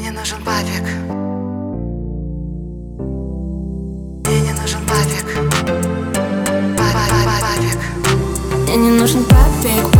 Мне не нужен папик. Мне не нужен папик. Папик. Мне не нужен папик.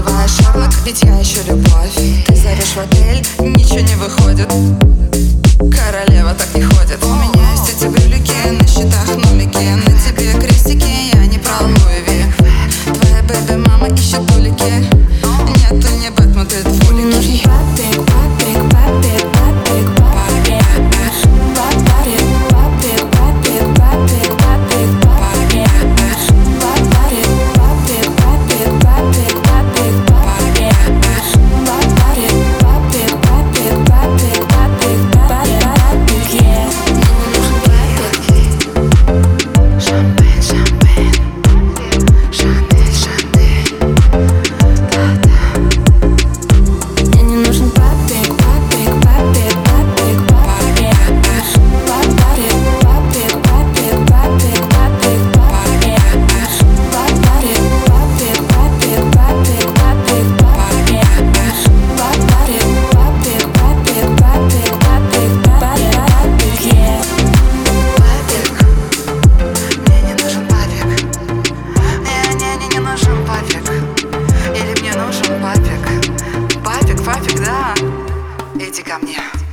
Называешь Шерлок, ведь я еще любовь. Ты зовешь в отель, ничего не выходит. Королева так не ходит. У меня есть эти брюлики, на счетах нулики На тебе крестики, я не про Луи Твоя бэби-мама ищет улики Нет, ты не Бэтмен, ты двуликий иди ко мне.